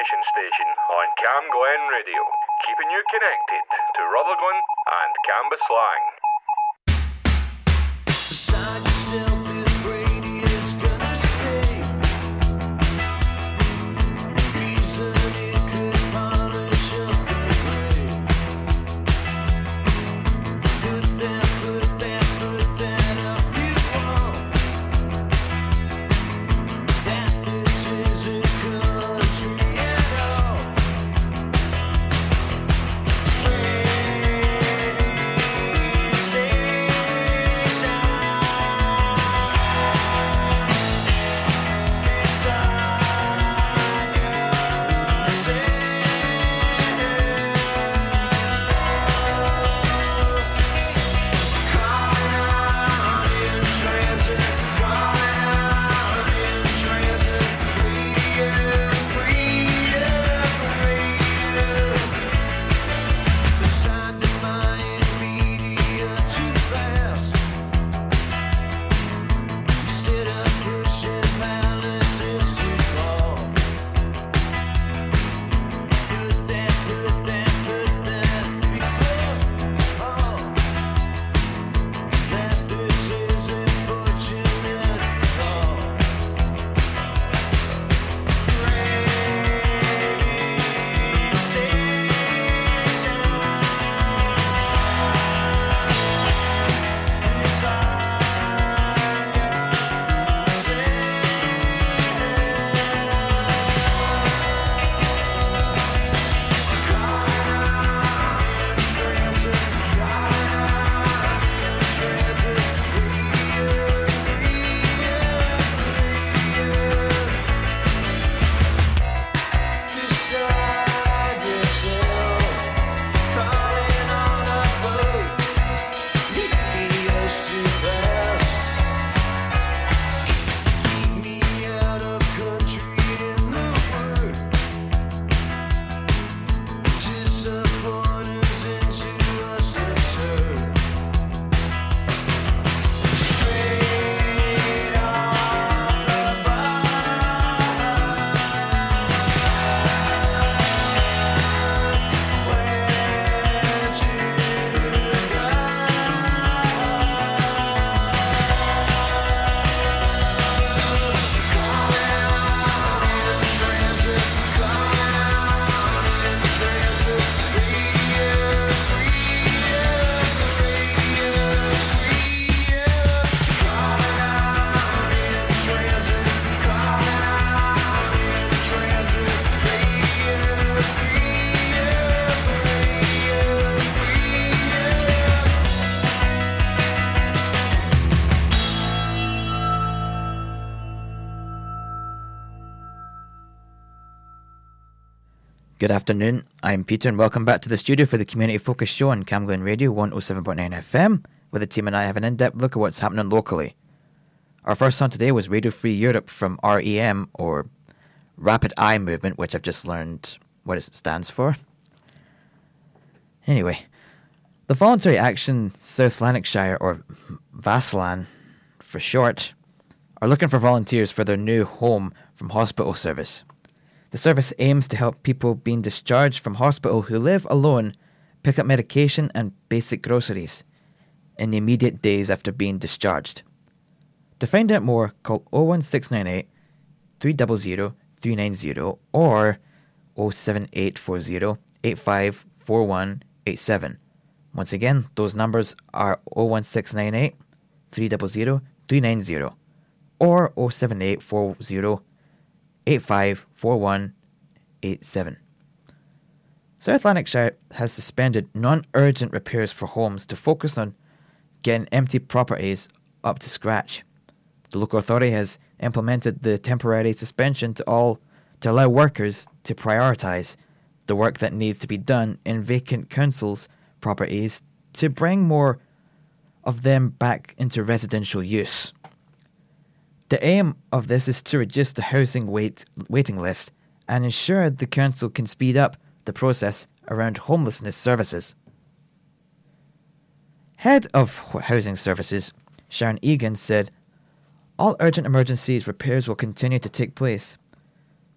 information station on Cam Glen Radio, keeping you connected to Rutherglen and Cambuslang. Beside Good afternoon. I'm Peter, and welcome back to the studio for the Community Focus Show on Camglen Radio 107.9 FM, where the team and I have an in depth look at what's happening locally. Our first song today was Radio Free Europe from REM, or Rapid Eye Movement, which I've just learned what it stands for. Anyway, the Voluntary Action South Lanarkshire, or VASLAN for short, are looking for volunteers for their new home from hospital service. The service aims to help people being discharged from hospital who live alone pick up medication and basic groceries in the immediate days after being discharged. To find out more, call 01698 300 390 or 07840 854187. Once again, those numbers are 01698 300 390 or 07840 854187. South Lanarkshire has suspended non urgent repairs for homes to focus on getting empty properties up to scratch. The local authority has implemented the temporary suspension to all to allow workers to prioritise the work that needs to be done in vacant councils properties to bring more of them back into residential use. The aim of this is to reduce the housing wait, waiting list and ensure the council can speed up the process around homelessness services. Head of Housing Services, Sharon Egan, said, All urgent emergencies repairs will continue to take place.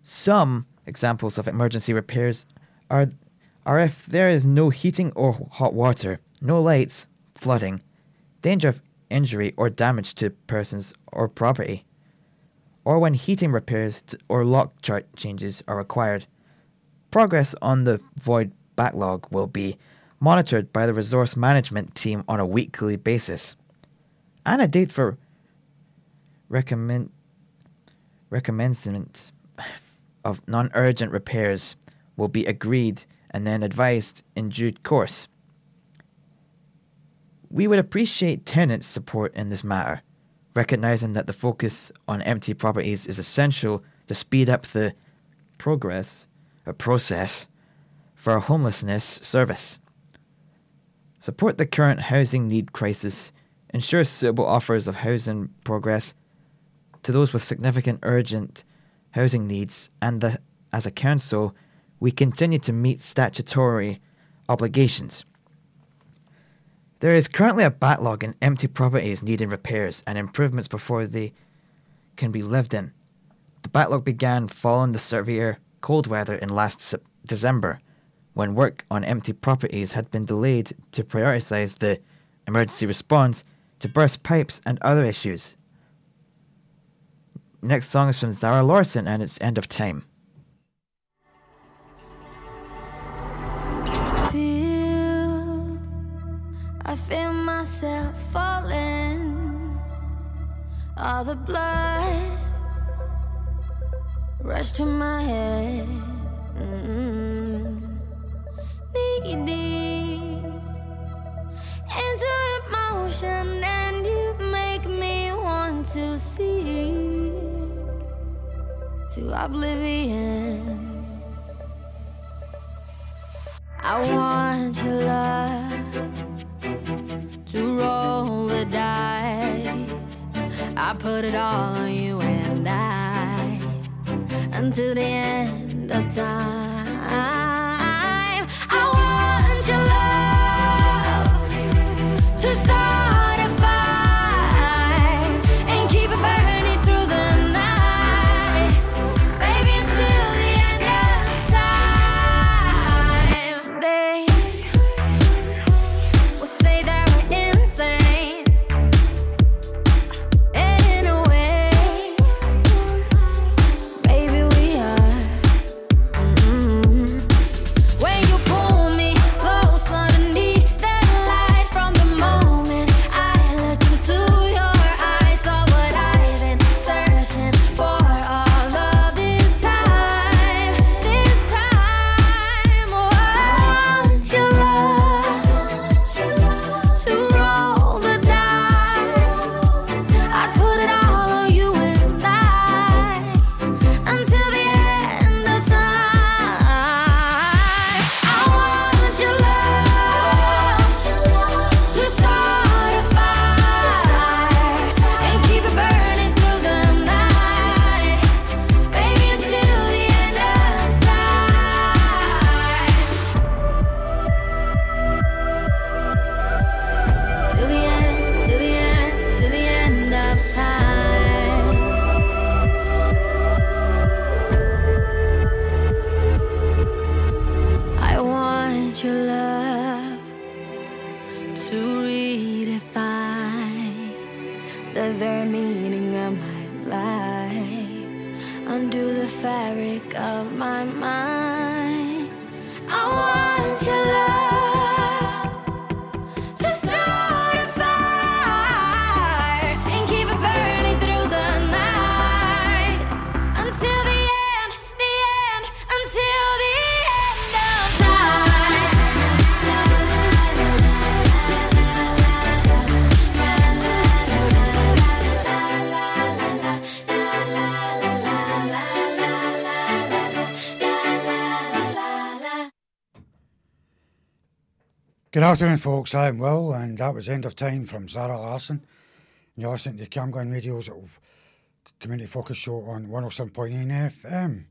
Some Examples of emergency repairs are, are if there is no heating or hot water, no lights, flooding, danger of injury or damage to persons or property, or when heating repairs or lock chart changes are required. Progress on the void backlog will be monitored by the resource management team on a weekly basis. And a date for recommend recommendment of non-urgent repairs will be agreed and then advised in due course. We would appreciate tenants' support in this matter, recognizing that the focus on empty properties is essential to speed up the progress or process for homelessness service. Support the current housing need crisis, ensure suitable offers of housing progress to those with significant urgent housing needs, and the, as a council, we continue to meet statutory obligations. There is currently a backlog in empty properties needing repairs and improvements before they can be lived in. The backlog began following the severe cold weather in last December, when work on empty properties had been delayed to prioritize the emergency response to burst pipes and other issues. Next song is from Zara Larsson and it's End of Time. I feel myself falling. All the blood Rush to my head. Mm Knee deep Into emotion And you make me want to seek To oblivion. I want your love to roll the dice. I put it all on you and I until the end of time. I Good afternoon, folks. I'm Will, and that was End of Time from Zara Larsson. You're listening to Camglen Radio's community focus show on 107.9 FM.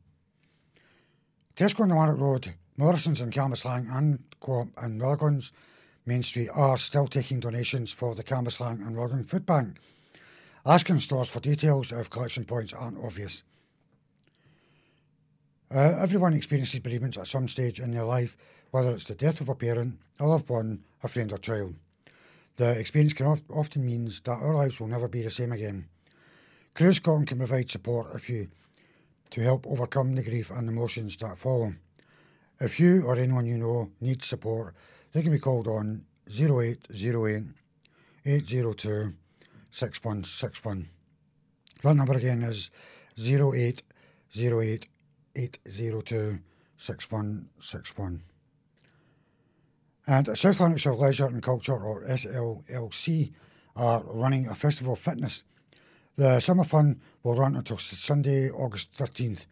Tesco on the Market Road, Morrison's in Cambuslang and Co-op and Milligan's Main Street are still taking donations for the Cambuslang and Milligan Food Bank. Asking stores for details if collection points aren't obvious. Uh, everyone experiences bereavement at some stage in their life, whether it's the death of a parent, a loved one, a friend, or child. The experience can of- often means that our lives will never be the same again. Cruse Scotland can provide support if you to help overcome the grief and emotions that follow. If you or anyone you know needs support, they can be called on 0808 802 6161. That number again is 0808 802 6161. And South Lanarkshire Leisure and Culture, or SLLC, are running a festival of fitness. The summer fun will run until Sunday, August 13th,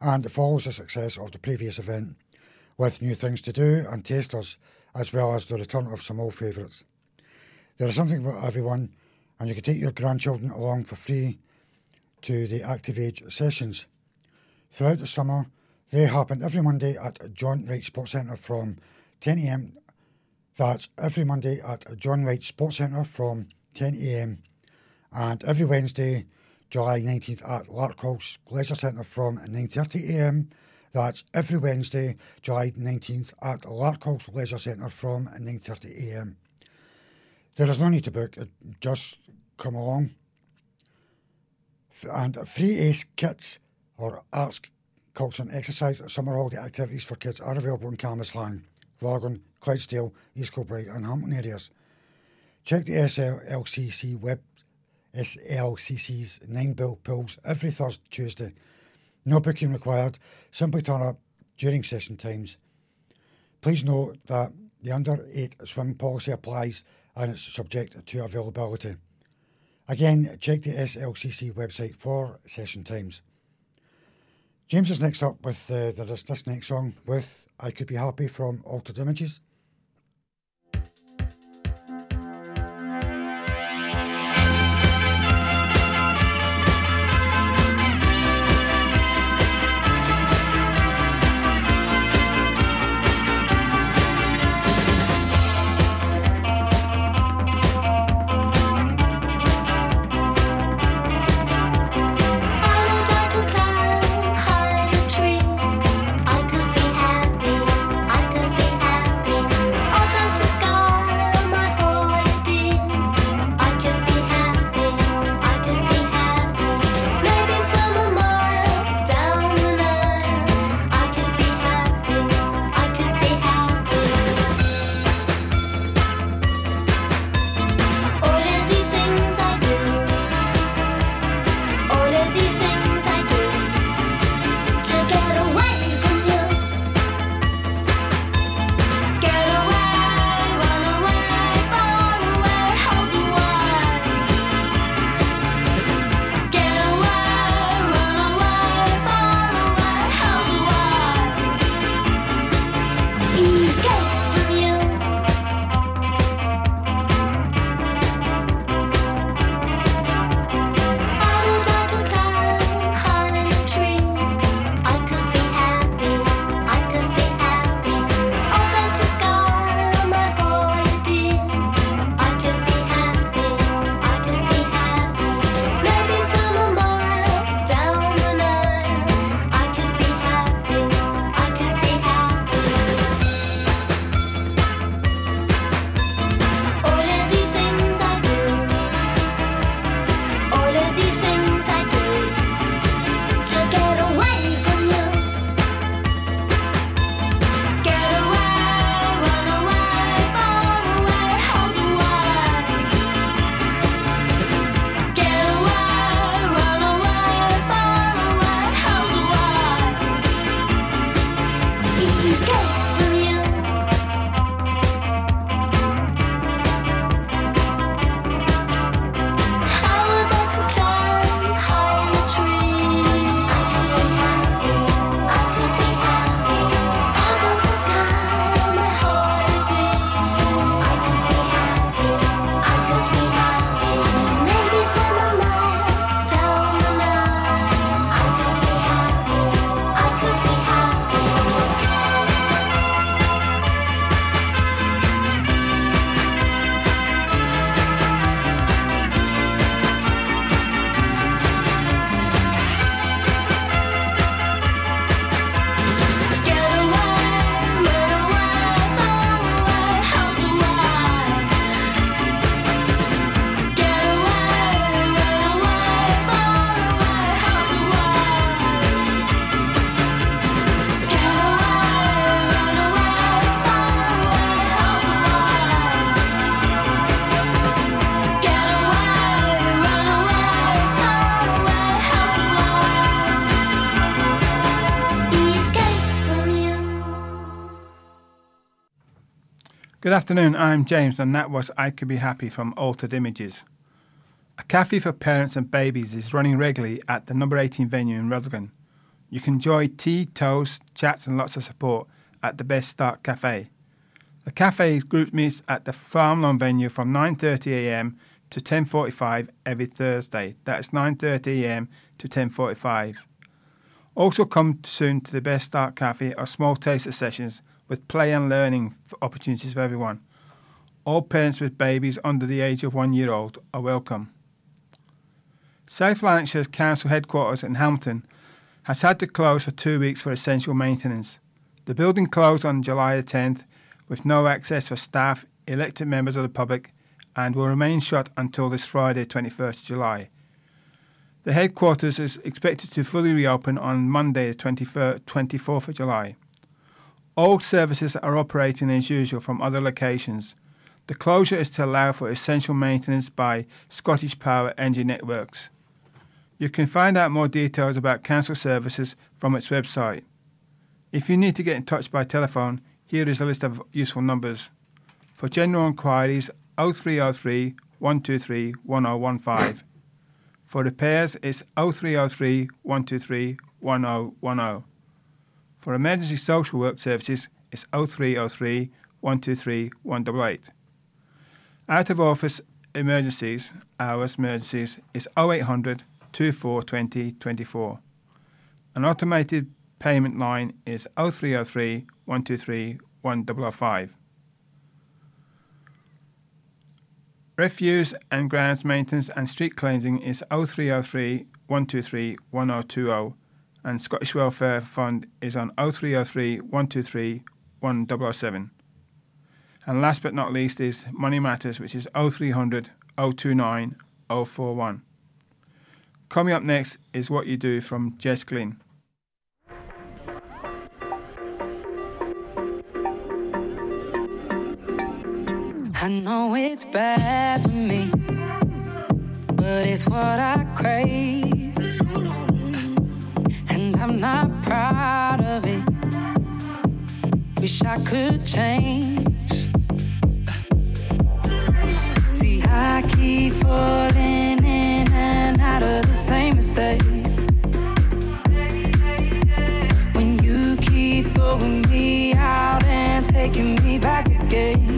and it follows the success of the previous event, with new things to do and tasters, as well as the return of some old favourites. There is something for everyone, and you can take your grandchildren along for free to the Active Age sessions. Throughout the summer, they happen every Monday at John Wright Sports Centre from 10am. That's every Monday at John Wright Sports Centre from 10am and every Wednesday, July 19th at Larkhall Leisure Centre from 9.30am. That's every Wednesday, July 19th at Larkhall Leisure Centre from 9.30am. There is no need to book, just come along. And free ACE kits or arts, culture and exercise summer holiday activities for kids are available in Cambuslang, Loggan, Clydesdale, East Kilbride and Hamilton areas. Check the SLCC web SLCC's nine bill pools every Thursday, Tuesday. No booking required. Simply turn up during session times. Please note that the under eight swim policy applies and it's subject to availability. Again, check the SLCC website for session times. James is next up with uh, the, this, this next song with I Could Be Happy from Altered Images. Afternoon, I'm James, and that was I Could Be Happy from Altered Images. A cafe for parents and babies is running regularly at the number 18 venue in Rutherglen. You can enjoy tea, toast, chats, and lots of support at the Best Start Cafe. The cafe group meets at the Farmeloan venue from 9.30am to 10.45 every Thursday. That's 9.30am to 10.45. Also come soon to the Best Start Cafe are small taster sessions with play and learning opportunities for everyone. All parents with babies under the age of one year old are welcome. South Lanarkshire's council headquarters in Hamilton has had to close for two weeks for essential maintenance. The building closed on July 10th with no access for staff, elected members of the public, and will remain shut until this Friday, 21st July. The headquarters is expected to fully reopen on Monday, the 24th of July. All services are operating as usual from other locations. The closure is to allow for essential maintenance by Scottish Power Energy Networks. You can find out more details about council services from its website. If you need to get in touch by telephone, here is a list of useful numbers. For general inquiries, 0303 123 1015. For repairs, it's 0303 123 1010. For emergency social work services, it's 0303 123 188. Out of office emergencies, hours emergencies, is 0800 2420 24. An automated payment line is 0303 123 1005. Refuse and grounds maintenance and street cleansing is 0303 123 1020 and Scottish Welfare Fund is on 0303 123 1007. And last but not least is Money Matters, which is 0300 029 041. Coming up next is What You Do from Jess Glynne. I know it's bad for me, but it's what I crave. I'm not proud of it. Wish I could change. See, I keep falling in and out of the same mistake. When you keep throwing me out and taking me back again.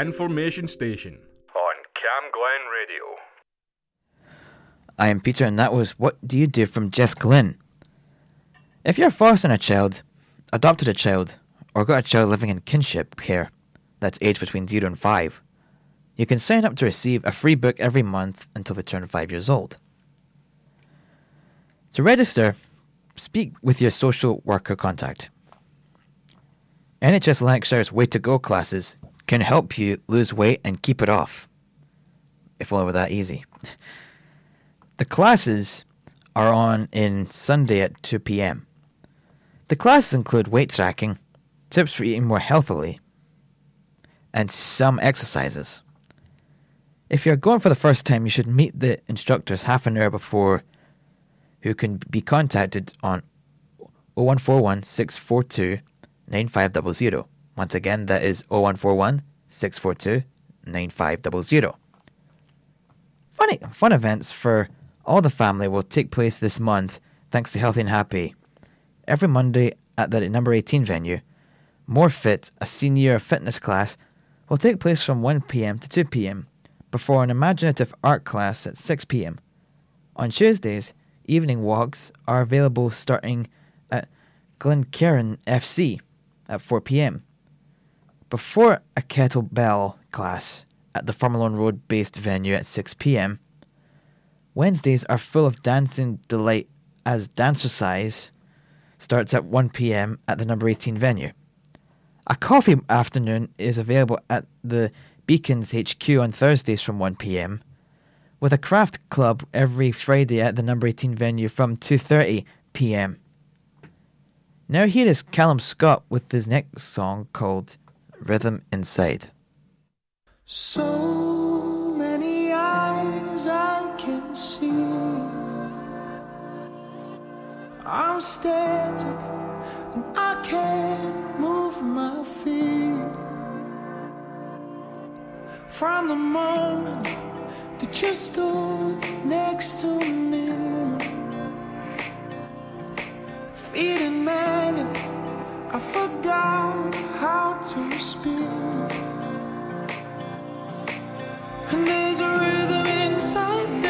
Information Station on Cam Glen Radio. I am Peter, and that was What Do You Do from Jess Glynne. If you're fostering a child, adopted a child, or got a child living in kinship care that's aged between 0 and 5, you can sign up to receive a free book every month until they turn 5 years old. To register, speak with your social worker contact. NHS Lanarkshire's Way to Go classes can help you lose weight and keep it off. If only were that easy. The classes are on in Sunday at 2 p.m. The classes include weight tracking, tips for eating more healthily, and some exercises. If you're going for the first time, you should meet the instructors half an hour before, who can be contacted on 0141 642 9500. Once again, that is 0141 642 9500. Funny fun events for all the family will take place this month thanks to Healthy and Happy. Every Monday at the number 18 venue, More Fit, a senior fitness class, will take place from 1 pm to 2 pm before an imaginative art class at 6 pm. On Tuesdays, evening walks are available starting at Glencairn FC at 4 pm. Before a kettlebell class at the Farmeloan Road based venue at 6 pm, Wednesdays are full of dancing delight as Dancercise starts at 1 pm at the number 18 venue. A coffee afternoon is available at the Beacons HQ on Thursdays from 1 pm, with a craft club every Friday at the number 18 venue from 2:30 p.m. Now here is Callum Scott with his next song called Rhythm Inside. So many eyes I can see. I'm static and I can't move my feet. From the moment that you stood next to me, feeling manic, I forgot how to speak. And there's a rhythm inside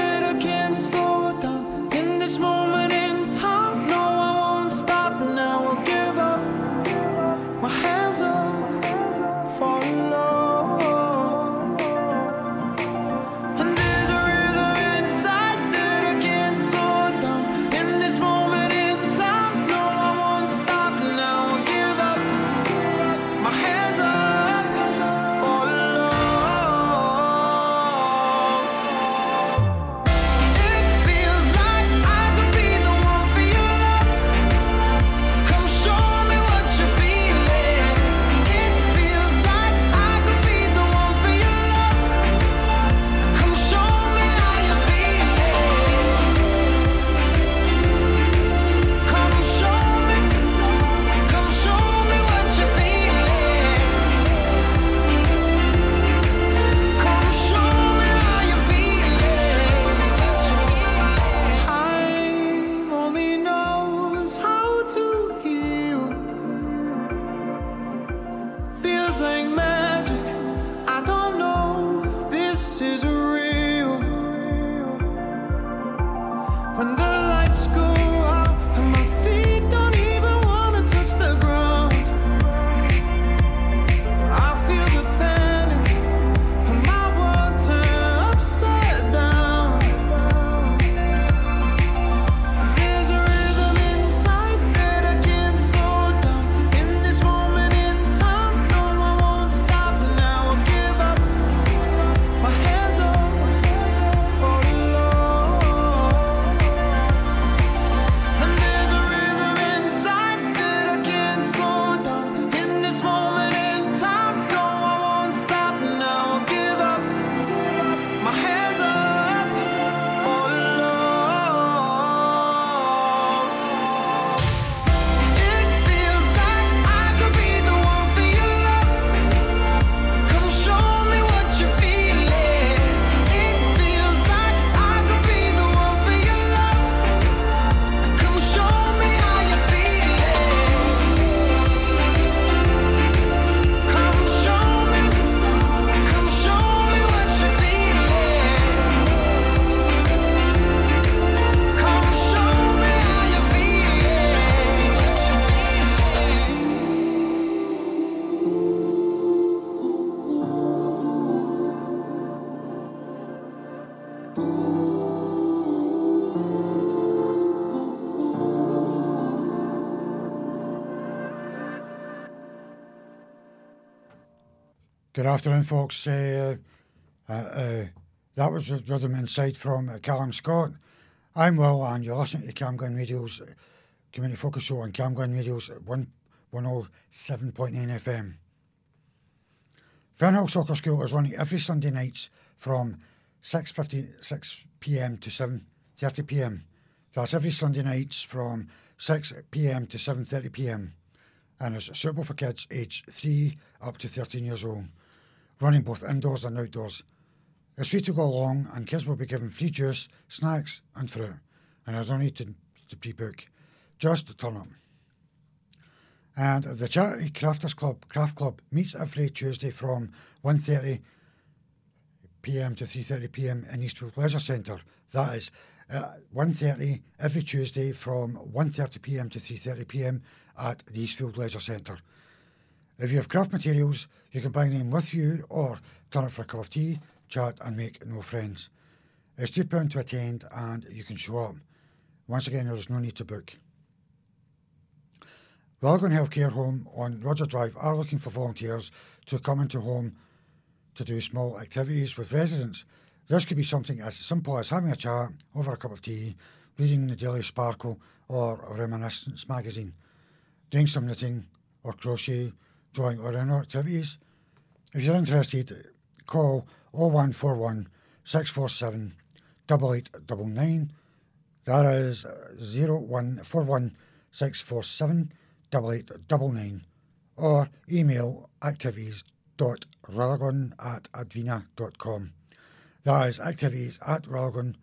Good afternoon, folks. Uh, uh, uh, that was Rhythm Inside from uh, Callum Scott. I'm Will, and you're listening to Cam Glen Radio's uh, community focus show on Cam Glen Radio's 1 107.9 FM. Fernhill Soccer School is running every Sunday nights from 6.56 p.m. to 7.30 p.m. That's every Sunday nights from 6 p.m. to 7.30 p.m. and is suitable for kids aged 3 up to 13 years old, running both indoors and outdoors. It's free to go along and kids will be given free juice, snacks and fruit and there's no need to, to pre-book, just to turn up. And the Charity Crafters Club, Craft Club, meets every Tuesday from 1.30 p.m. to 3.30 p.m. in Eastfield Leisure Centre. That is uh, 1.30 every Tuesday from 1.30 p.m. to 3.30 p.m. at the Eastfield Leisure Centre. If you have craft materials, you can bring them with you or turn up for a cup of tea, chat and make no friends. It's £2 to attend and you can show up. Once again, there is no need to book. Raleigh Healthcare Home on Roger Drive are looking for volunteers to come into home to do small activities with residents. This could be something as simple as having a chat over a cup of tea, reading the Daily Sparkle or a Reminiscence magazine, doing some knitting or crochet, drawing or other activities. If you're interested, call 0141 647 8899. That is 0141 647 8899 or email activities.ralagon at advinia.com. That is activities at ralagon,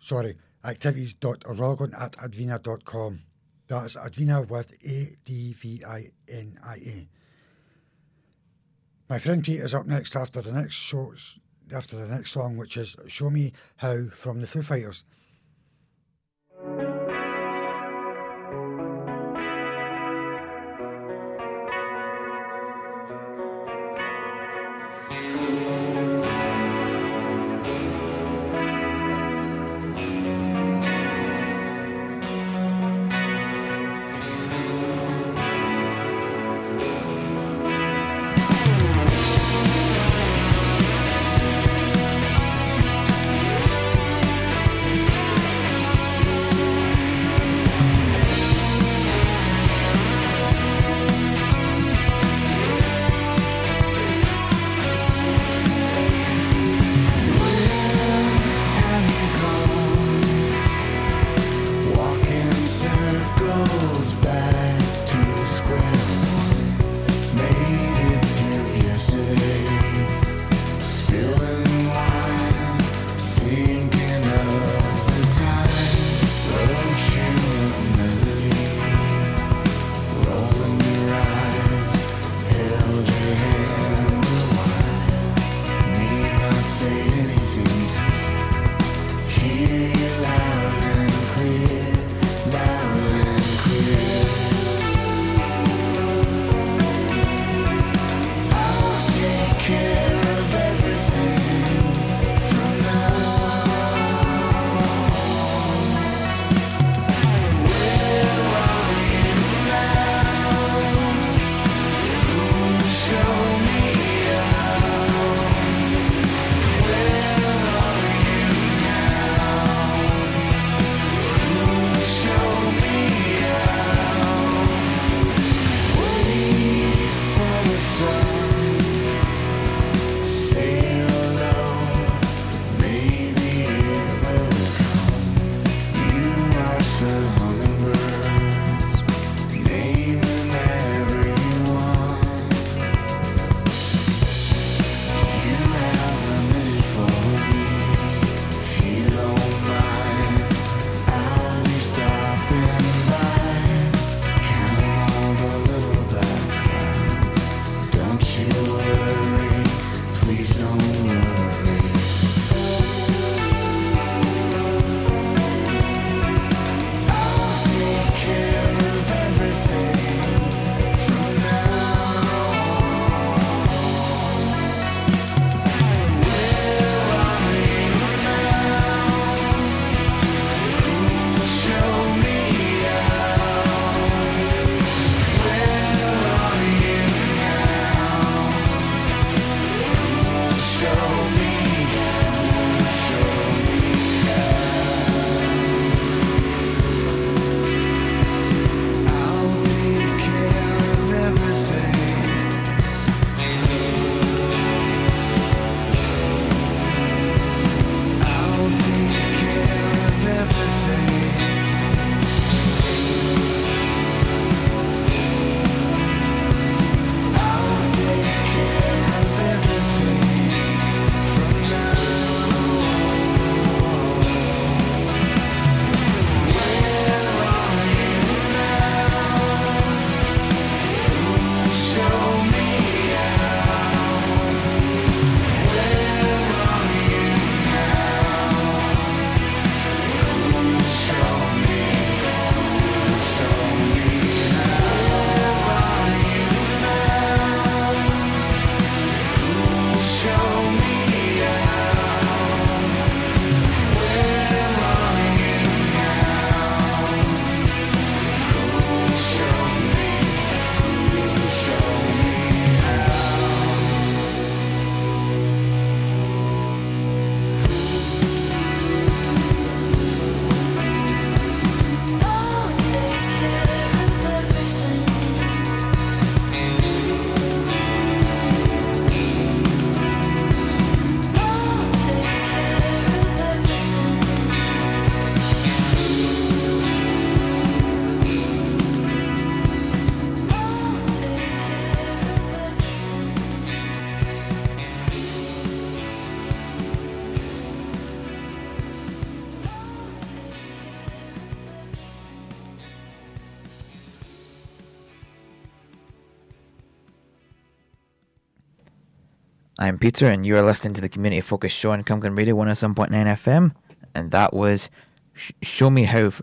sorry, activities.ralagon at advinia.com. That is Advinia with A D V I N I A. My friend Pete is up next after the next show, after the next song, which is "Show Me How" from the Foo Fighters. I'm Peter, and you are listening to the community focused show on Camglen Radio 107.9 FM, and that was Sh- Show Me How f-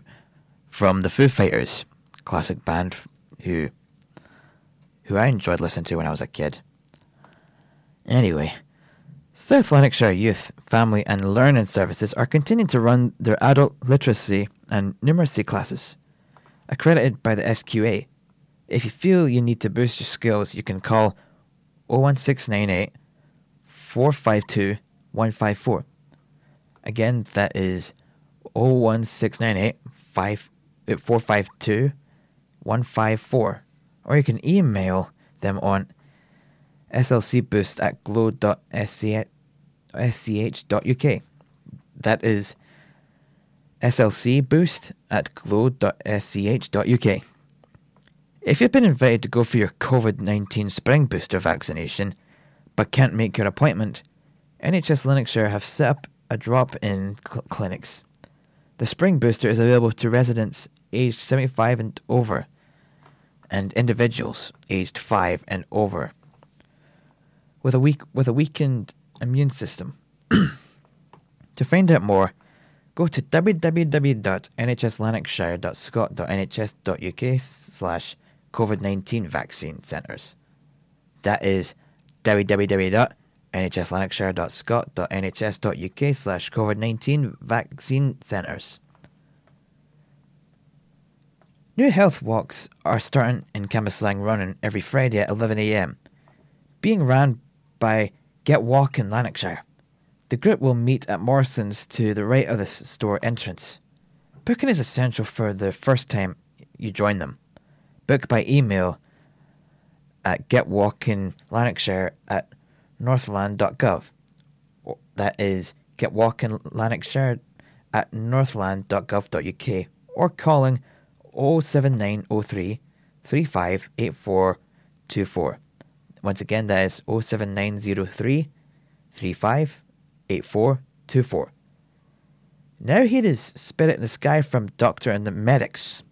from the Foo Fighters, classic band who who I enjoyed listening to when I was a kid. Anyway, South Lanarkshire Youth, Family and Learning Services are continuing to run their adult literacy and numeracy classes, accredited by the SQA. If you feel you need to boost your skills, you can call 01698 452 154. Again, that is 01698 5 uh, 452 154. Or you can email them on slcboost at glow.sch.uk. That is slcboost at glow.sch.uk. If you've been invited to go for your COVID 19 spring booster vaccination but can't make your appointment, NHS Lanarkshire have set up a drop in cl- clinics. The spring booster is available to residents aged 75 and over and individuals aged 5 and over with a weak with a weakened immune system. to find out more, go to www.nhslanarkshire.scot.nhs.uk slash COVID-19 vaccine centres. That is www.nhslanarkshire.scot.nhs.uk slash COVID-19 vaccine centres. New health walks are starting in Cambuslang running every Friday at 11am, being ran by Get Walking Lanarkshire. The group will meet at Morrison's to the right of the store entrance. Booking is essential for the first time you join them. Book by email at getwalkinlanarkshire at northland.gov. Or- That is getwalkinlanarkshire at northland.gov.uk or calling 07903 358424. Once again, that is 07903 358424. Now here is Spirit in the Sky from Doctor and the Medics.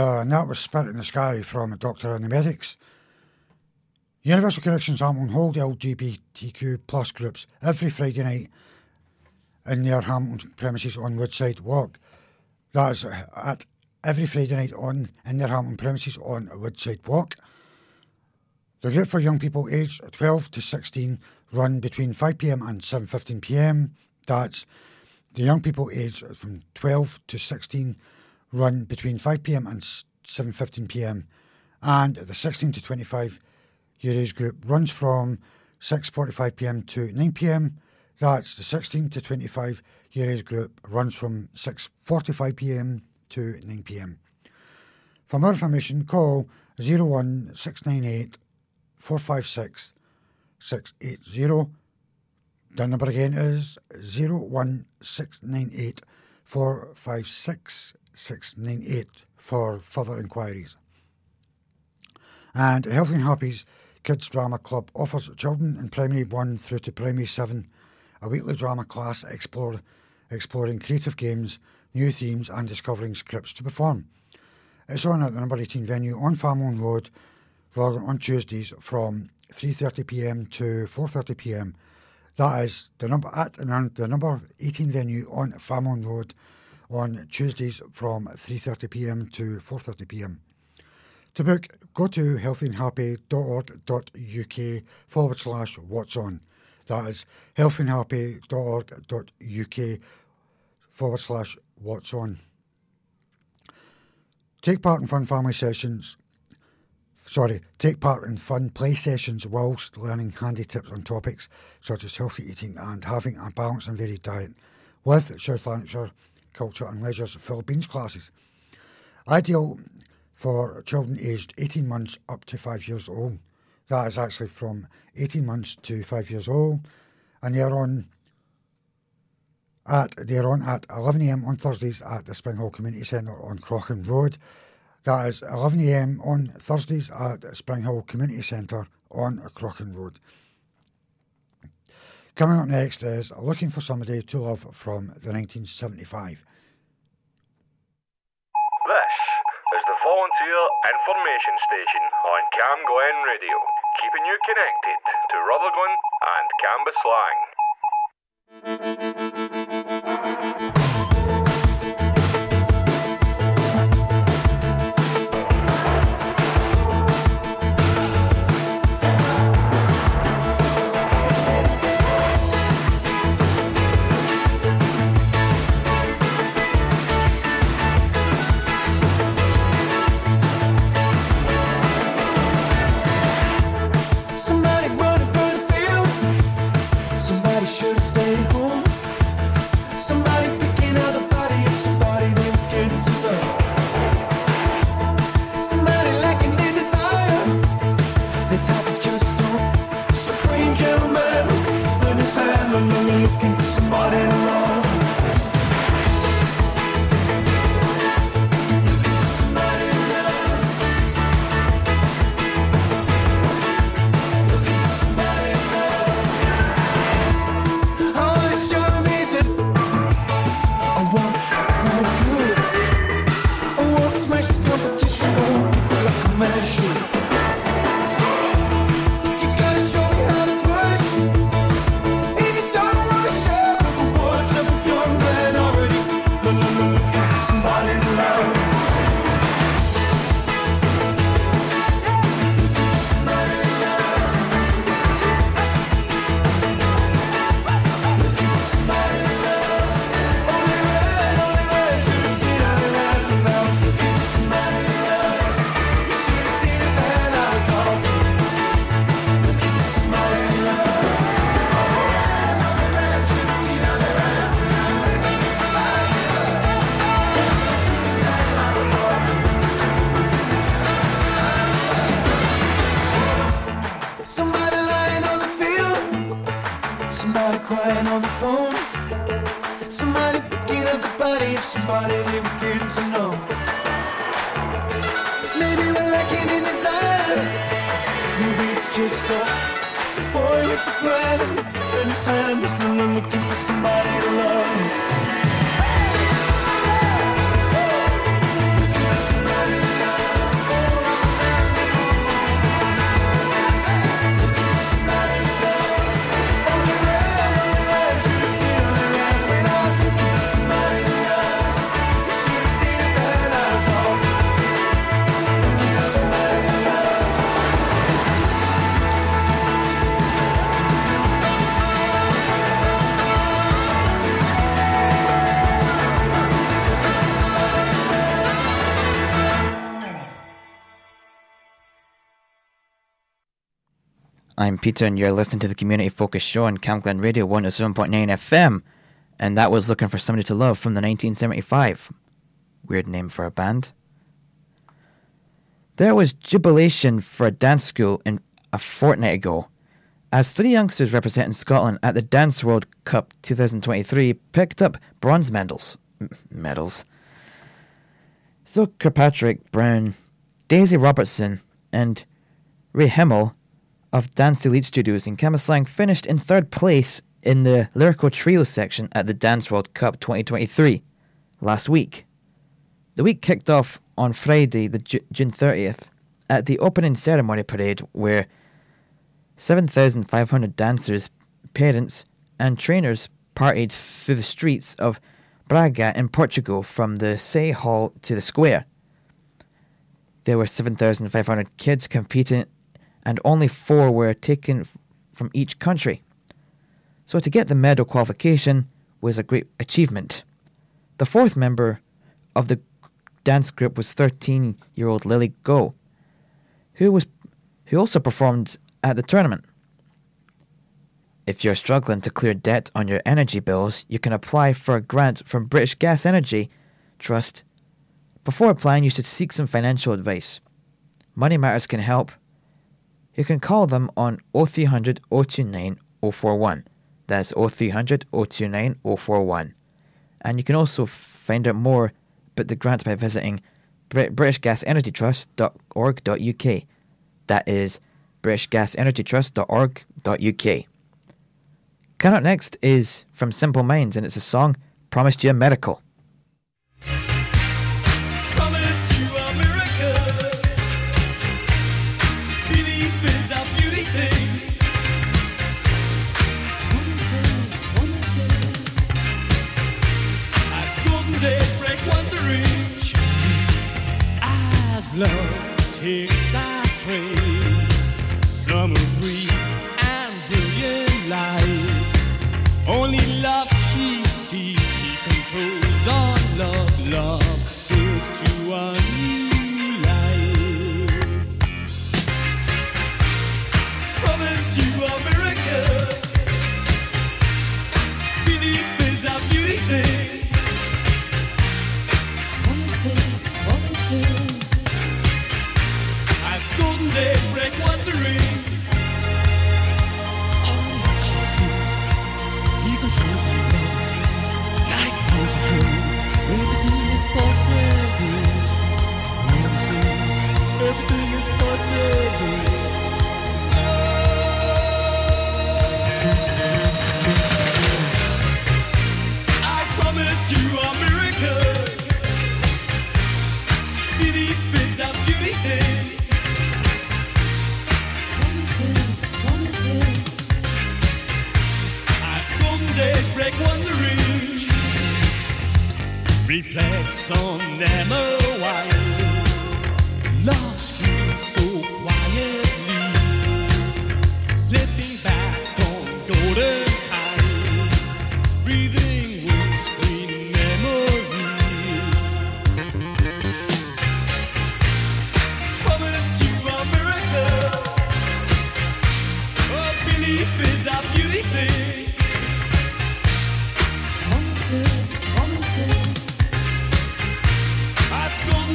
Uh, and that was Spirit in the Sky from a Doctor and the Medics. Universal Connections Hamilton hold LGBTQ plus groups every Friday night in their Hamilton premises on Woodside Walk. That is uh, at every Friday night on in their Hamilton premises on Woodside Walk. The group for young people aged 12 to 16 run between 5pm and 7.15pm. That's the young people aged from 12 to 16 run between 5pm and 7.15pm. And the 16 to 25 year age group runs from 6.45pm to 9pm. That's the 16 to 25 year age group runs from 6.45pm to 9pm. For more information, call 01698 456 680. The number again is 01698 456 698 for further inquiries. And Healthy and Happy's Kids Drama Club offers children in primary 1 through to primary 7 a weekly drama class explore, exploring creative games, new themes, and discovering scripts to perform. It's on at the number 18 venue on Farmeloan Road, Rutherglen on Tuesdays from 3.30pm to 4.30pm. That is the number at num- the number 18 venue on Farmeloan Road on Tuesdays from 3.30pm to 4.30pm. To book, go to healthyandhappy.org.uk forward slash what's on. That is healthyandhappy.org.uk forward slash what's on. Take part in fun family sessions. Sorry, take part in fun play sessions whilst learning handy tips on topics such as healthy eating and having a balanced and varied diet with South Lanarkshire Culture and Leisure's Philippines classes. Ideal for children aged 18 months up to 5 years old. That is actually from 18 months to 5 years old. And they're on at they're on at 11am on Thursdays at the Spring Hill Community Centre on Crochan Road. That is 11am on Thursdays at Spring Hill Community Centre on Crochan Road. Coming up next is Looking for Somebody to Love from the 1975. This is the Volunteer Information Station on Camglen Radio, keeping you connected to Rutherglen and Cambuslang. Hand, alone, looking for somebody to love. Peter, and you're listening to the Community Focus Show on Camglen Radio 107.9 FM. And that was Looking for Somebody to Love from the 1975. Weird name for a band. There was jubilation for a dance school in a fortnight ago, as three youngsters representing Scotland at the Dance World Cup 2023 picked up bronze medals. M- medals. So Kirkpatrick Brown, Daisy Robertson, and Ray Himmel of Dance Elite Studios in Cambuslang finished in third place in the lyrical trio section at the Dance World Cup 2023 last week. The week kicked off on Friday, the Ju- June 30th, at the opening ceremony parade where 7,500 dancers, parents, and trainers partied through the streets of Braga in Portugal from the Say Hall to the square. There were 7,500 kids competing and only four were taken from each country. So to get the medal qualification was a great achievement. The fourth member of the dance group was 13-year-old Lily Go, who was who also performed at the tournament. If you're struggling to clear debt on your energy bills, you can apply for a grant from British Gas Energy Trust. Before applying, you should seek some financial advice. Money Matters can help you can call them on 0300 029 041. That's 0300 029 041. And you can also find out more about the grant by visiting Brit- BritishGasEnergyTrust.org.uk. That is BritishGasEnergyTrust.org.uk. Coming up next is from Simple Minds, and it's a song Promised You a Miracle. Love takes our train.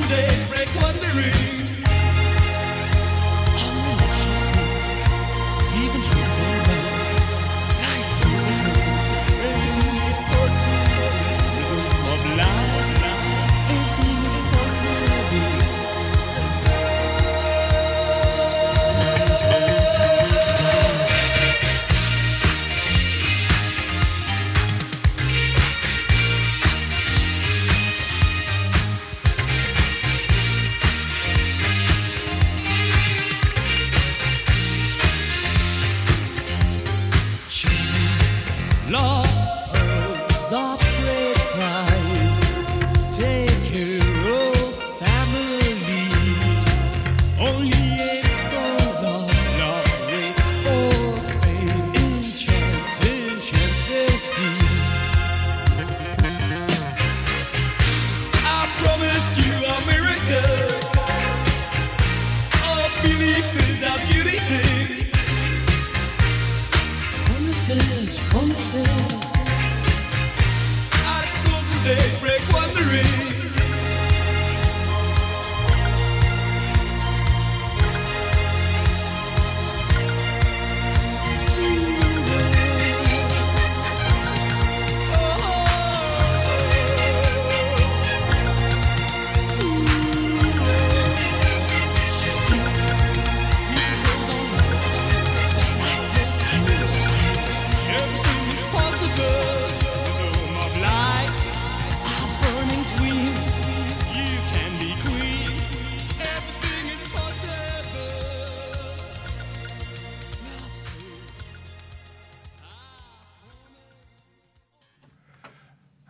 Days break wandering.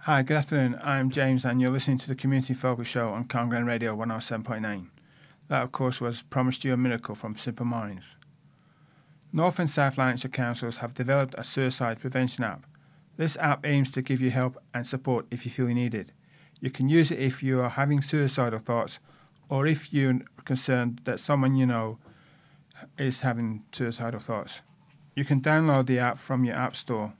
Hi, good afternoon. I'm James, and you're listening to the Community Focus Show on Camglen Radio 107.9. That, of course, was Promised You a Miracle from Simple Minds. North and South Lanarkshire councils have developed a suicide prevention app. This app aims to give you help and support if you feel you need it. You can use it if you are having suicidal thoughts or if you're concerned that someone you know is having suicidal thoughts. You can download the app from your App Store.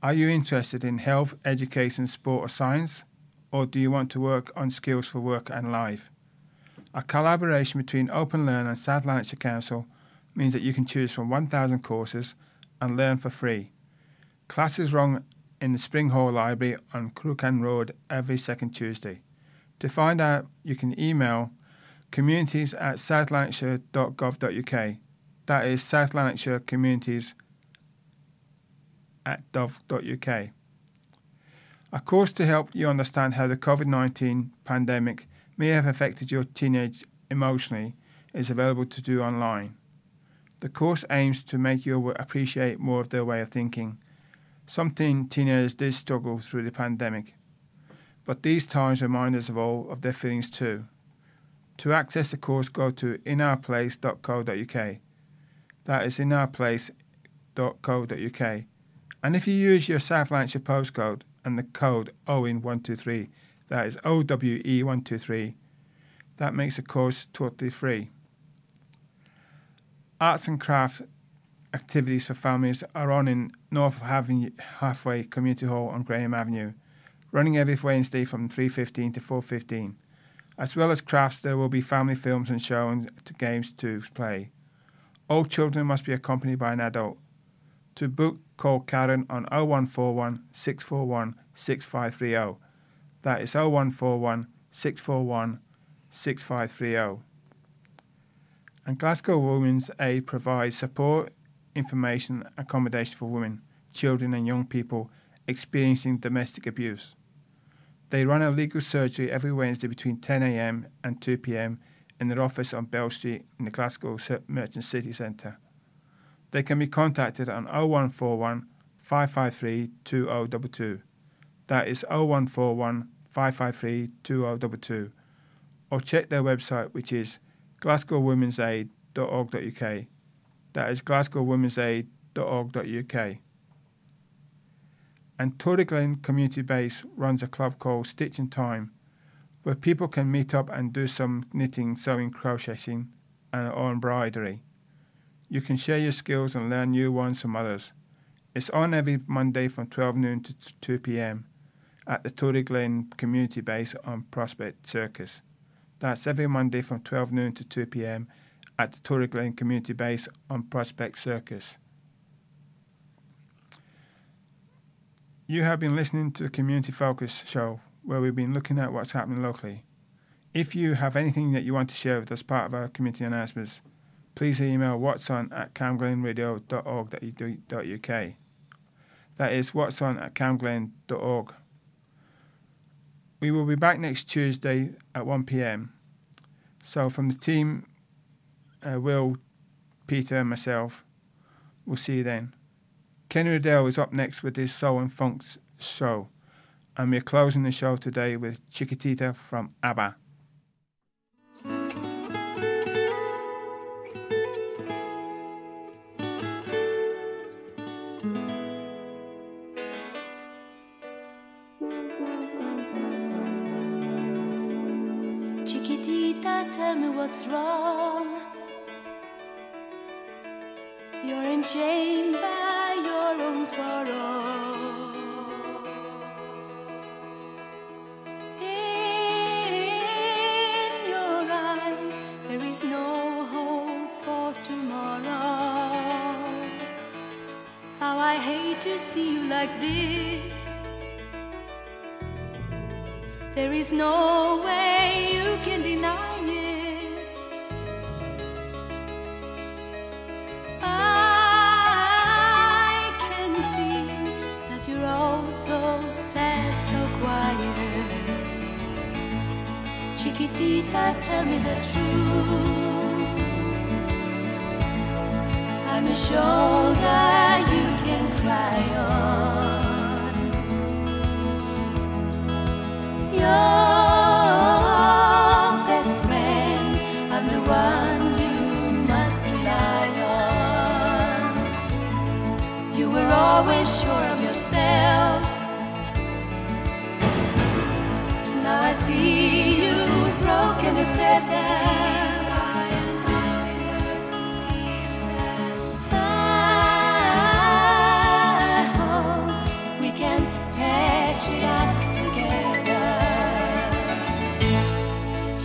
Are you interested in health, education, sport, or science? Or do you want to work on skills for work and life? A collaboration between Open Learn and South Lanarkshire Council means that you can choose from 1,000 courses and learn for free. Classes run in the Spring Hall Library on Crookan Road every second Tuesday. To find out, you can email communities at southlanarkshire.gov.uk. That is South Lanarkshire Communities at gov.uk. A course to help you understand how the COVID 19 pandemic may have affected your teenage emotionally is available to do online. The course aims to make you appreciate more of their way of thinking. Some teen teenagers did struggle through the pandemic, but these times remind us of all of their feelings too. To access the course, go to inourplace.co.uk. That is inourplace.co.uk. And if you use your South Lanarkshire postcode and the code OWIN123, that is OWE123, that makes the course totally free. Arts and crafts activities for families are on in North Avenue, Halfway Community Hall on Graham Avenue, running every Wednesday from 3.15 to 4.15. As well as crafts, there will be family films and shows to games to play. All children must be accompanied by an adult. To book, call Karen on 0141 641 6530. That is 0141 641 6530. And Glasgow Women's Aid provides support, information, accommodation for women, children, and young people experiencing domestic abuse. They run a legal surgery every Wednesday between 10am and 2pm in their office on Bell Street in the Glasgow Merchant City Centre. They can be contacted on 0141 553 2022. That is 0141 553 2022. Or check their website, which is glasgowwomensaid.org.uk. That is glasgowwomensaid.org.uk. And Toryglen Community Base runs a club called Stitch in Time, where people can meet up and do some knitting, sewing, crocheting, and or embroidery. You can share your skills and learn new ones from others. It's on every Monday from 12 noon to 2 p.m. at the Toryglen Community Base on Prospect Circus. That's every Monday from 12 noon to 2 p.m. at the Toryglen Community Base on Prospect Circus. You have been listening to the Community Focus show where we've been looking at what's happening locally. If you have anything that you want to share with us part of our community announcements, please email whatson at camglenradio.org.uk. That is whatson at camglen.org. We will be back next Tuesday at 1 pm. So, from the team, uh, Will, Peter, and myself, we'll see you then. Kenny Riddell is up next with his Soul and Funk show, and we're closing the show today with Chiquitita from ABBA.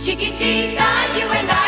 Chiquitita, you and I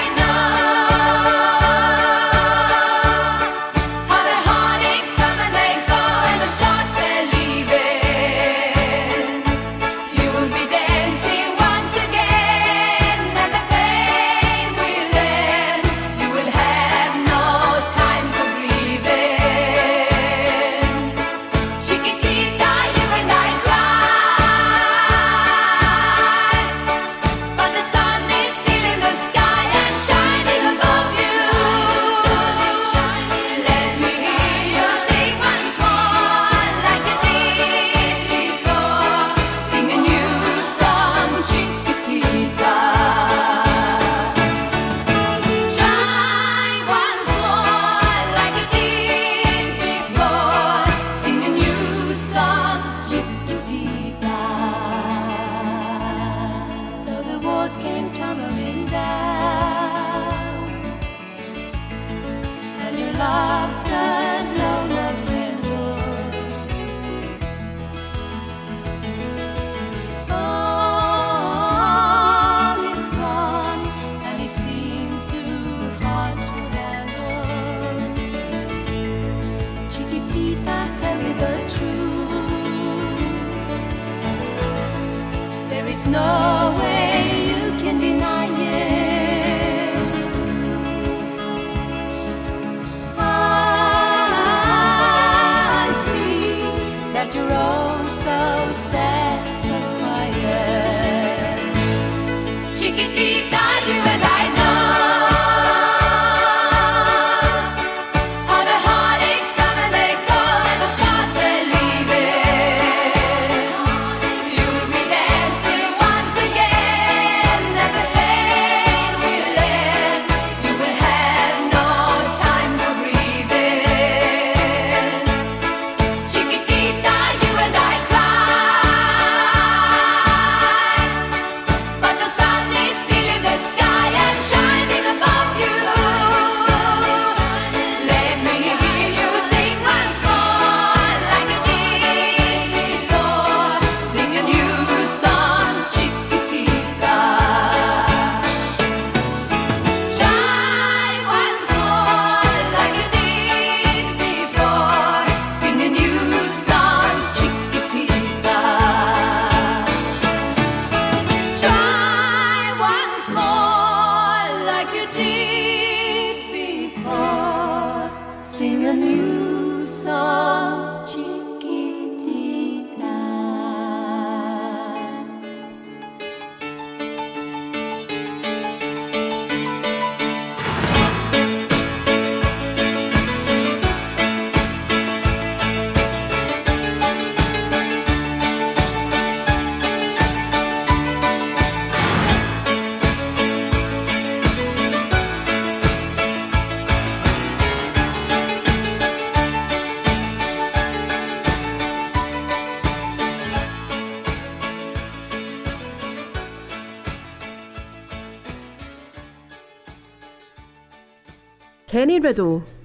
Kenny